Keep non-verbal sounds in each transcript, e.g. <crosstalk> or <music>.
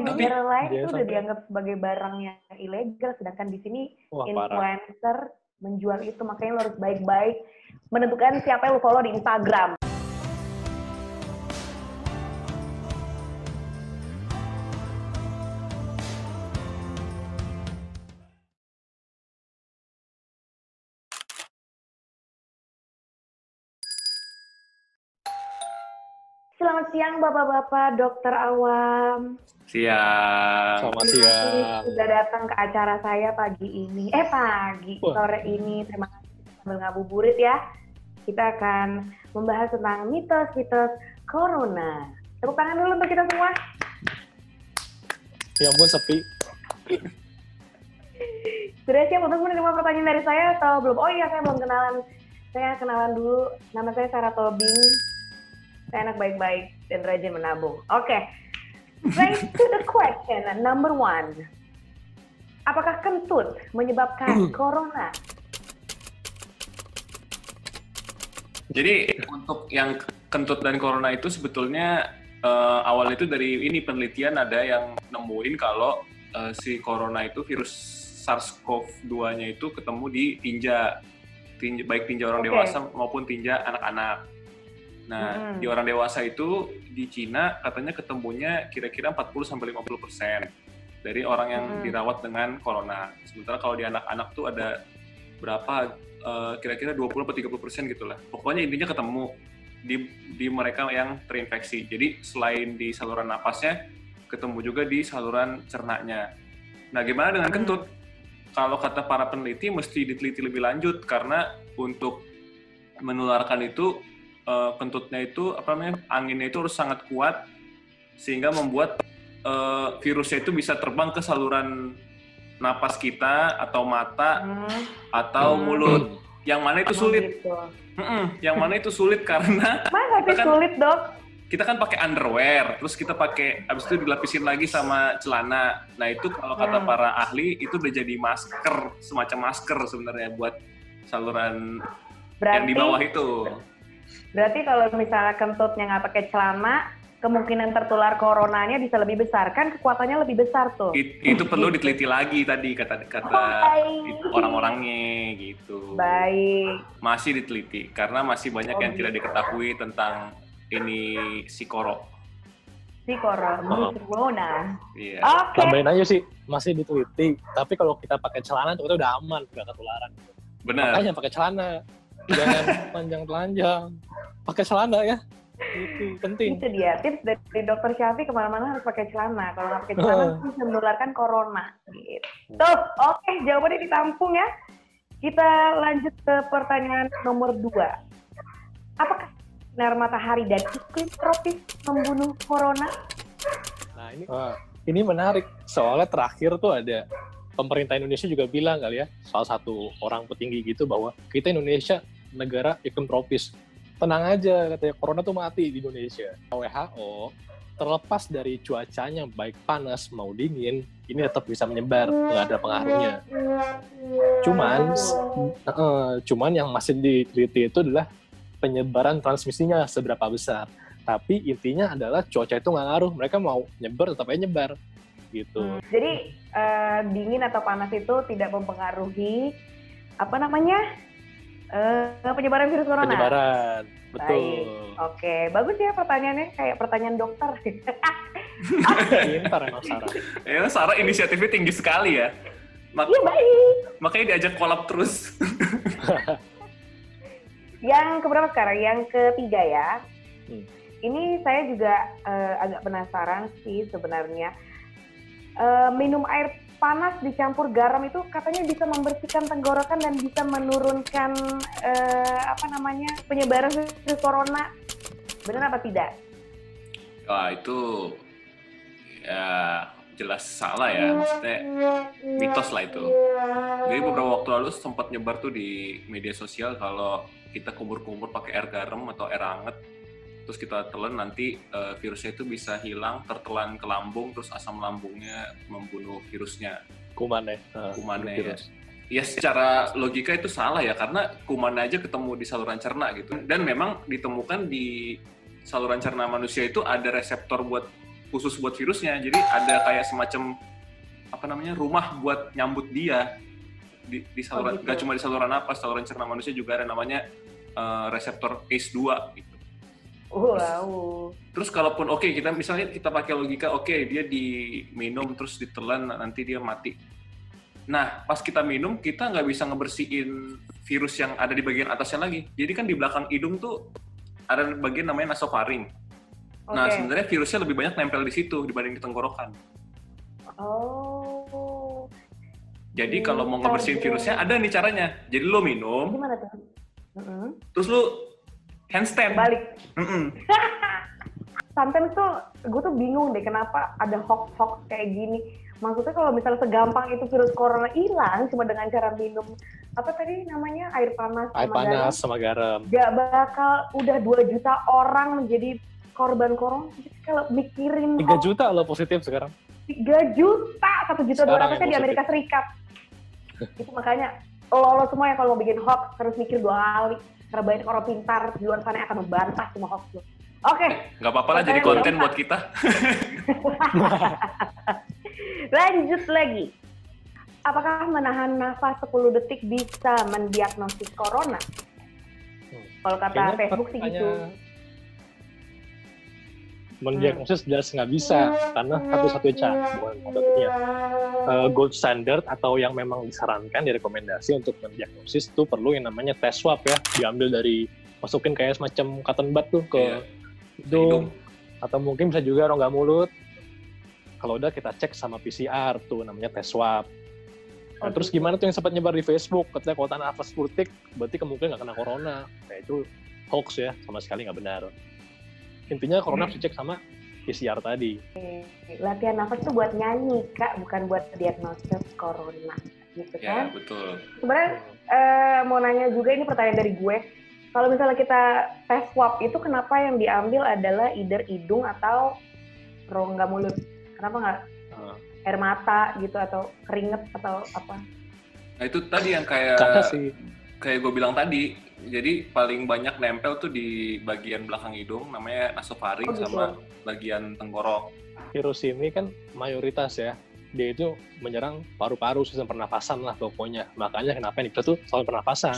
di Tapi negara lain itu udah sampai- dianggap sebagai barang yang ilegal, sedangkan di sini Wah, parah. influencer menjual itu, makanya lo harus baik-baik menentukan siapa yang lo follow di Instagram. Siang Bapak-Bapak Dokter Awam. Siang. Selamat Terima kasih siang. sudah datang ke acara saya pagi ini. Eh pagi, Wah. sore ini. Terima kasih sambil ngabuburit ya. Kita akan membahas tentang mitos-mitos corona. Tepuk tangan dulu untuk kita semua. Ya ampun sepi. Sudah siap untuk menerima pertanyaan dari saya atau belum? Oh iya, saya belum kenalan. Saya kenalan dulu. Nama saya Sarah Tobing. Saya anak baik-baik dan rajin menabung. Oke. Straight to the question. Number one. Apakah kentut menyebabkan corona? Jadi untuk yang kentut dan corona itu sebetulnya eh, awal itu dari ini penelitian ada yang nemuin kalau eh, si corona itu virus SARS-CoV-2-nya itu ketemu di tinja, tinja baik tinja orang Oke. dewasa maupun tinja anak-anak. Nah, Hmm. di orang dewasa itu di Cina katanya ketemunya kira-kira 40 sampai 50 persen dari orang yang Hmm. dirawat dengan corona. Sementara kalau di anak-anak tuh ada berapa eh, kira-kira 20 atau 30 persen gitu lah. Pokoknya intinya ketemu di di mereka yang terinfeksi. Jadi selain di saluran napasnya, ketemu juga di saluran cernanya. Nah, gimana dengan Hmm. kentut? Kalau kata para peneliti mesti diteliti lebih lanjut karena untuk menularkan itu eh, kentutnya itu apa namanya anginnya itu harus sangat kuat sehingga membuat eh, virusnya itu bisa terbang ke saluran napas kita atau mata Hmm, atau Hmm. mulut. Yang mana itu oh sulit? gitu. Yang mana itu sulit karena <laughs> Masa sih Kan- sulit dok? kita kan pakai underwear, terus kita pakai habis itu dilapisin lagi sama celana. Nah itu kalau kata Hmm. para ahli itu udah jadi masker, semacam masker sebenarnya buat saluran yang Berarti, di bawah itu. Berarti kalau misalnya kentutnya nggak pakai celana, kemungkinan tertular coronanya bisa lebih besar kan? Kekuatannya lebih besar tuh. It- itu perlu diteliti lagi tadi kata kata itu orang-orangnya gitu. Baik. Masih diteliti karena masih banyak Oh, yang tidak diketahui tentang ini si koro. Si corona. corona. Iya. Oke. Tambahin aja sih, masih diteliti. Tapi kalau kita pakai celana kita udah aman, nggak ketularan. Benar. Makanya pakai celana. Jangan panjang-telanjang. Pakai celana ya. Itu penting. Itu dia tips dari dokter Syafi ke mana-mana harus pakai celana. Kalau nggak pakai celana Oh. bisa menularkan corona. Gitu. Oke, jawabannya ditampung ya. Kita lanjut ke pertanyaan nomor dua. Apakah sinar matahari dan iklim tropis membunuh corona? Nah ini ini menarik. Soalnya terakhir tuh ada pemerintah Indonesia juga bilang kali ya, salah satu orang petinggi gitu bahwa kita Indonesia negara iklim tropis. Tenang aja katanya corona tuh mati di Indonesia. WHO terlepas dari cuacanya baik panas mau dingin, ini tetap bisa menyebar, nggak ada pengaruhnya. Cuman, eh, cuman yang masih diteliti itu adalah penyebaran transmisinya seberapa besar. Tapi intinya adalah cuaca itu nggak ngaruh. Mereka mau nyebar tetap aja nyebar gitu. Hmm, Jadi eh, dingin atau panas itu tidak mempengaruhi apa namanya eh, penyebaran virus corona. Penyebaran, betul. Oke, bagus ya pertanyaannya kayak pertanyaan dokter. <laughs> Pintar emang Sarah. Ya, Sarah inisiatifnya tinggi sekali ya. Mak- Iya baik. makanya diajak kolab terus. <laughs> Yang keberapa sekarang? Yang ketiga ya. Hmm. Ini saya juga eh, agak penasaran sih sebenarnya. Eh, minum air panas dicampur garam itu katanya bisa membersihkan tenggorokan dan bisa menurunkan eh, apa namanya penyebaran virus corona. Benar apa tidak? Wah itu ya jelas salah ya, maksudnya mitos lah itu. Jadi beberapa waktu lalu sempat nyebar tuh di media sosial kalau kita kumur-kumur pakai air garam atau air hangat, terus kita telan nanti eh, virusnya itu bisa hilang, tertelan ke lambung, terus asam lambungnya membunuh virusnya, Kuman ya. Nah, kumannya ya. virus. Ya secara logika itu salah ya, karena kuman aja ketemu di saluran cerna gitu. Dan memang ditemukan di saluran cerna manusia itu ada reseptor buat khusus buat virusnya. Jadi ada kayak semacam apa namanya rumah buat nyambut dia di, di saluran, gitu. nggak cuma di saluran napas, saluran cerna manusia juga ada namanya eh, reseptor ACE2 gitu. Wow. Terus kalaupun oke kita misalnya kita pakai logika oke dia diminum terus ditelan nanti dia mati. Nah pas kita minum kita nggak bisa ngebersihin virus yang ada di bagian atasnya lagi. Jadi kan di belakang hidung tuh ada bagian namanya nasofaring. Nah Oke. sebenarnya virusnya lebih banyak nempel di situ dibanding di tenggorokan. Oh. Jadi Hmm, kalau mau ngebersihin virusnya ada nih caranya. Jadi lo minum, Gimana tuh? Mm-mm. terus lo handstand. Balik. Mm-mm. <laughs> Sometimes tuh gue tuh bingung deh kenapa ada hoax-hoax kayak gini. Maksudnya kalau misalnya segampang itu virus corona hilang cuma dengan cara minum apa tadi namanya air panas Air sama panas sama garam. garam, gak bakal udah 2 juta orang menjadi korban corona. Jadi kalau mikirin 3 juta lo positif sekarang. 3 juta, 1 juta 200 yang di. Amerika Serikat. itu makanya lo, lo semua yang kalau mau bikin hoax harus mikir dua kali. Karena banyak orang pintar di luar sana yang akan membantah semua hoax lo. Oke, Nggak apa-apa lah jadi konten buat kita. <laughs> lanjut lagi. Apakah menahan nafas 10 detik bisa mendiagnosis corona? Hmm. Kalau kata Kayaknya Facebook sih gitu. Mendiagnosis jelas nggak bisa karena satu-satunya cara bukan satu-satunya eh, gold standard atau yang memang disarankan direkomendasi untuk mendiagnosis itu perlu yang namanya tes swab ya diambil dari masukin kayak semacam cotton bud tuh ke hidung atau mungkin bisa juga rongga mulut. Kalau udah kita cek sama PCR tuh namanya tes swab. Nah, Oh, terus gimana tuh yang sempat nyebar di Facebook? Katanya kalau tanah nafas purtik berarti kemungkinan nggak kena corona. Nah itu hoax ya sama sekali nggak benar intinya corona Hmm. harus dicek sama PCR tadi Latihan nafas tuh buat nyanyi, Kak, bukan buat diagnosis corona. Gitu Ya, kan? betul. Sebenarnya eh, mau nanya juga ini pertanyaan dari gue. Kalau misalnya kita tes swab itu kenapa yang diambil adalah either hidung atau rongga mulut? Kenapa nggak Nah, air mata gitu atau keringet atau apa? Nah itu tadi yang kayak sih kayak gue bilang tadi. Jadi paling banyak nempel tuh di bagian belakang hidung namanya nasofaring Oh, gitu. sama bagian tenggorok. virus ini kan mayoritas ya dia itu menyerang paru-paru sistem pernafasan lah pokoknya makanya kenapa yang tuh soal pernafasan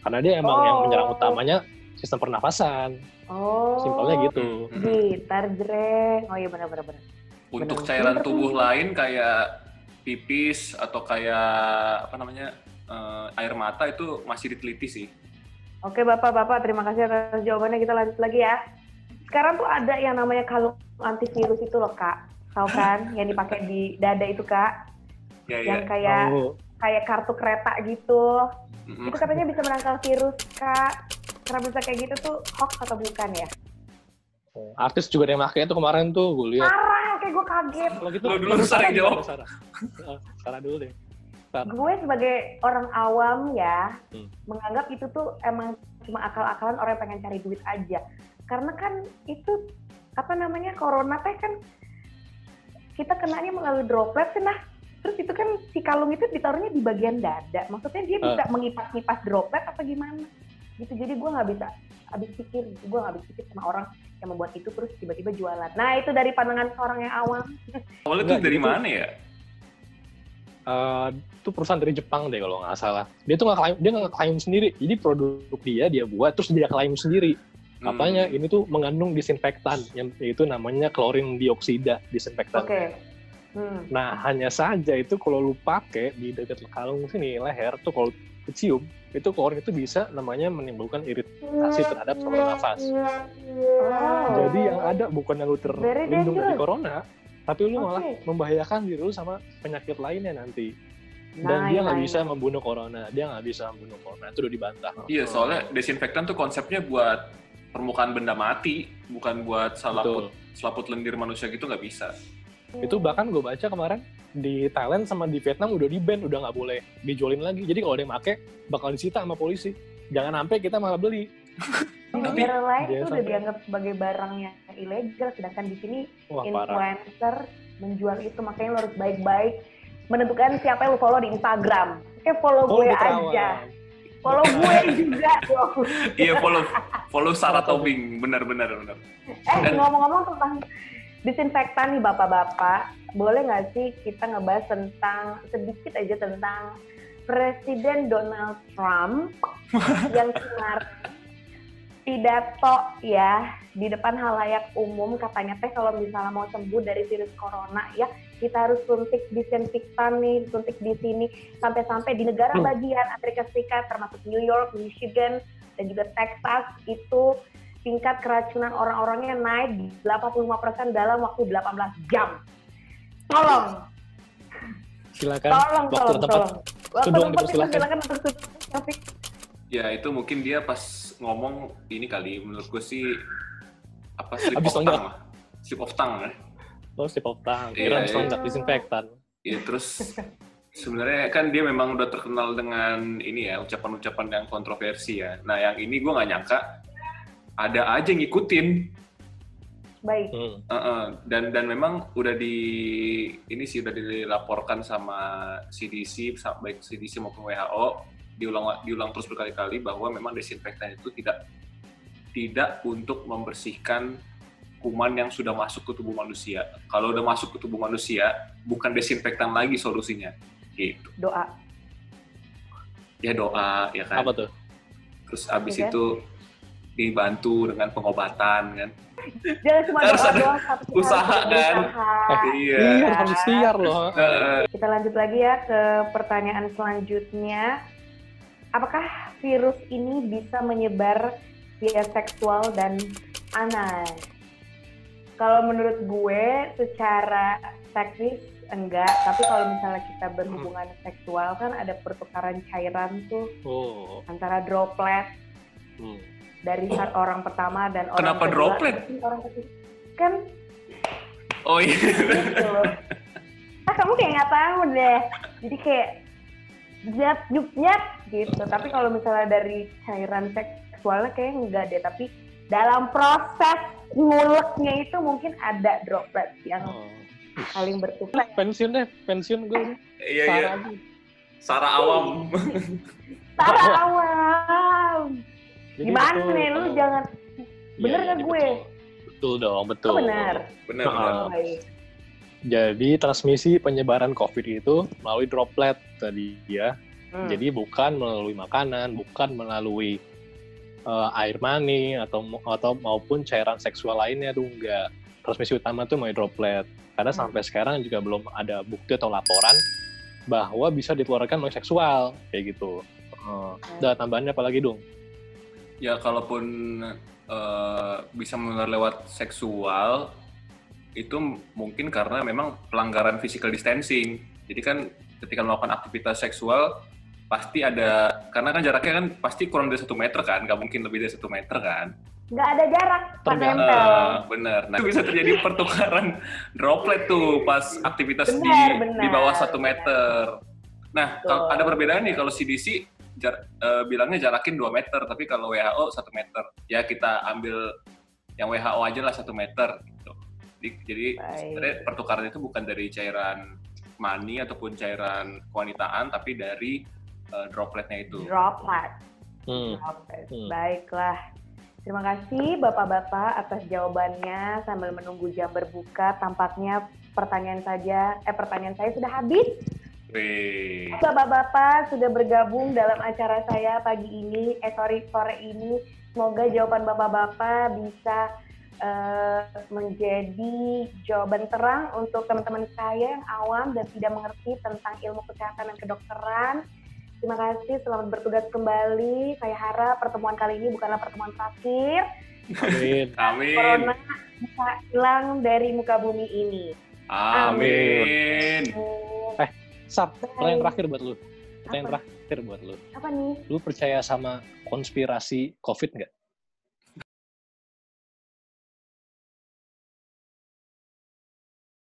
karena dia emang yang Oh. menyerang utamanya sistem pernafasan Oh. simpelnya gitu. Gitar jreng. Oh iya benar benar benar. Untuk Benar. cairan tubuh tuh. lain kayak pipis atau kayak apa namanya eh, air mata itu masih diteliti sih. Oke Bapak-bapak, terima kasih atas jawabannya. Kita lanjut lagi ya. Sekarang tuh ada yang namanya kalung antivirus itu loh Kak. Tahu kan? <laughs> yang dipakai di dada itu Kak. Ya Yang ya. kayak Oh, kayak kartu kereta gitu. Mm-mm. Itu katanya bisa menangkal virus Kak. Karena bisa kayak gitu tuh hoax atau bukan ya? artis juga ada yang pakai itu kemarin tuh gue lihat Parah, kayak gue kaget. kalau gitu Lu dulu, Sarah jawab. Sarah. Sarah dulu deh Gue sebagai orang awam ya, Hmm. menganggap itu tuh emang cuma akal-akalan orang yang pengen cari duit aja. Karena kan itu apa namanya corona teh kan kita kenanya melalui droplet sih nah. Terus itu kan si kalung itu ditaruhnya di bagian dada. Maksudnya dia bisa mengipas-ngipas droplet apa gimana? Gitu. Jadi gue nggak bisa habis pikir, gue nggak habis pikir sama orang yang membuat itu terus tiba-tiba jualan. Nah itu dari pandangan seorang yang awam. Awalnya tuh dari gitu. mana ya? Eh, itu perusahaan dari Jepang deh kalau nggak salah dia tuh nggak klaim dia nggak klaim sendiri jadi produk dia dia buat terus dia klaim sendiri Hmm. katanya ini tuh mengandung disinfektan yang itu namanya klorin dioksida disinfektan Oke. Hmm. Nah, hanya saja itu kalau lu pakai di dekat kalung sini, leher, tuh kalau dicium, itu klorin itu bisa namanya menimbulkan iritasi terhadap saluran nafas. Oh. Jadi yang ada bukan yang lu terlindung dari corona, tapi lu malah Oke. membahayakan diri lu sama penyakit lainnya nanti. Dan Nah, dia nah, nggak bisa nah. membunuh corona, dia nggak bisa membunuh corona, itu udah dibantah. Iya, soalnya desinfektan tuh konsepnya buat permukaan benda mati, bukan buat Betul. selaput selaput lendir manusia gitu nggak bisa. Itu bahkan gue baca kemarin di Thailand sama di Vietnam udah di ban, udah nggak boleh dijualin lagi. Jadi kalau ada yang make, bakal disita sama polisi. Jangan sampai kita malah beli. Di Tapi- negara lain itu udah dianggap sebagai barang yang ilegal, sedangkan di sini Wah parah. influencer menjual itu, makanya lo harus baik-baik menentukan siapa yang lo follow di Instagram. Oke, follow Oh, gue aja. Follow gue juga dong. Iya, follow follow <laughs> Sarah Tobing, benar benar benar. Eh, Dan- ngomong-ngomong tentang disinfektan nih bapak-bapak, boleh nggak sih kita ngebahas tentang sedikit aja tentang Presiden Donald Trump <laughs> yang kemarin pidato ya di depan halayak umum katanya teh kalau misalnya mau sembuh dari virus corona ya kita harus suntik disinfektan nih suntik di sini sampai-sampai di negara Hmm. bagian Amerika Serikat termasuk New York, Michigan dan juga Texas itu tingkat keracunan orang-orangnya naik 85% dalam waktu 18 jam. Tolong, Silakan. tolong, waktu tolong, tempat. tolong. Waktu tempat dipersilakan. dipersilakan untuk. Ya itu mungkin dia pas ngomong ini kali menurut gue sih apa slip Habis of tonggak. tongue lah. Slip of tongue ya. Lo sip of tongue. Iya, Kira iya. tonggak disinfektan. Ya terus sebenarnya kan dia memang udah terkenal dengan ini ya ucapan-ucapan yang kontroversi ya. Nah yang ini gue nggak nyangka ada aja yang ngikutin Baik. Hmm. Uh-uh. dan dan memang udah di ini sih udah dilaporkan sama CDC baik CDC maupun WHO diulang diulang terus berkali-kali bahwa memang desinfektan itu tidak tidak untuk membersihkan kuman yang sudah masuk ke tubuh manusia. Kalau udah masuk ke tubuh manusia, bukan desinfektan lagi solusinya. Gitu. Doa. Ya doa, ya kan. Apa tuh? Terus abis Iya. itu dibantu dengan pengobatan kan. Jangan cuma Harus doa tapi kita usaha, kan? Iya. Iya, harus loh. Uh, Kita lanjut lagi ya ke pertanyaan selanjutnya. Apakah virus ini bisa menyebar via seksual dan anal? Kalau menurut gue secara teknis enggak, tapi kalau misalnya kita berhubungan seksual kan ada pertukaran cairan tuh Oh. antara droplet Hmm. dari saat orang pertama dan orang Kenapa kedua. droplet? Orang ketiga. Kan oh iya. gitu. Ah kamu kayak nggak tahu deh. Jadi kayak nyat nyup nyat gitu. Tapi kalau misalnya dari cairan seksualnya kayak enggak deh. Tapi dalam proses nguleknya itu mungkin ada droplet yang Oh. saling bertukar. Pensiun deh, pensiun gue. Iya Sarah iya. Sarah awam. <laughs> Tara awam. Jadi Gimana betul, nih lu kalau- jangan Iya, bener iya, nggak gue? betul. Betul dong, betul. Oh, benar. Benar Ah. benar. Jadi transmisi penyebaran COVID itu melalui droplet tadi ya. Hmm. Jadi bukan melalui makanan, bukan melalui eh, air mani atau atau maupun cairan seksual lainnya tuh enggak. Transmisi utama tuh melalui droplet. Karena Hmm. sampai sekarang juga belum ada bukti atau laporan bahwa bisa ditularkan melalui seksual kayak gitu. Udah tambahannya apa lagi dong? Ya kalaupun eh, bisa menular lewat seksual itu mungkin karena memang pelanggaran physical distancing. Jadi kan ketika melakukan aktivitas seksual pasti ada karena kan jaraknya kan pasti kurang dari satu meter kan, nggak mungkin lebih dari satu meter kan. Nggak ada jarak, nempel. Eh, bener. Nah bisa terjadi pertukaran <laughs> droplet tuh pas aktivitas di Benar, benar, di bawah satu meter. Nah kalau ada perbedaan nih kalau CDC jar- eh, bilangnya jarakin 2 meter, tapi kalau WHO satu meter. Ya kita ambil yang WHO aja lah satu meter. Gitu. Jadi, jadi sebenarnya pertukaran itu bukan dari cairan mani ataupun cairan kewanitaan, tapi dari eh, dropletnya itu. Droplet. Hmm. Oke, Hmm. baiklah. Terima kasih Bapak-bapak atas jawabannya sambil menunggu jam berbuka. Tampaknya pertanyaan saja, eh pertanyaan saya sudah habis. Bapak-bapak sudah bergabung dalam acara saya pagi ini, eh sorry sore ini. Semoga jawaban Bapak-bapak bisa eh, menjadi jawaban terang untuk teman-teman saya yang awam dan tidak mengerti tentang ilmu kesehatan dan kedokteran. Terima kasih, selamat bertugas kembali. Saya harap pertemuan kali ini bukanlah pertemuan terakhir. Amin. <laughs> Amin. Corona bisa hilang dari muka bumi ini. Amin. Hmm, Sap, pertanyaan Hai. terakhir buat lu. Pertanyaan Apa? terakhir buat lu. Apa nih? Lu percaya sama konspirasi COVID nggak?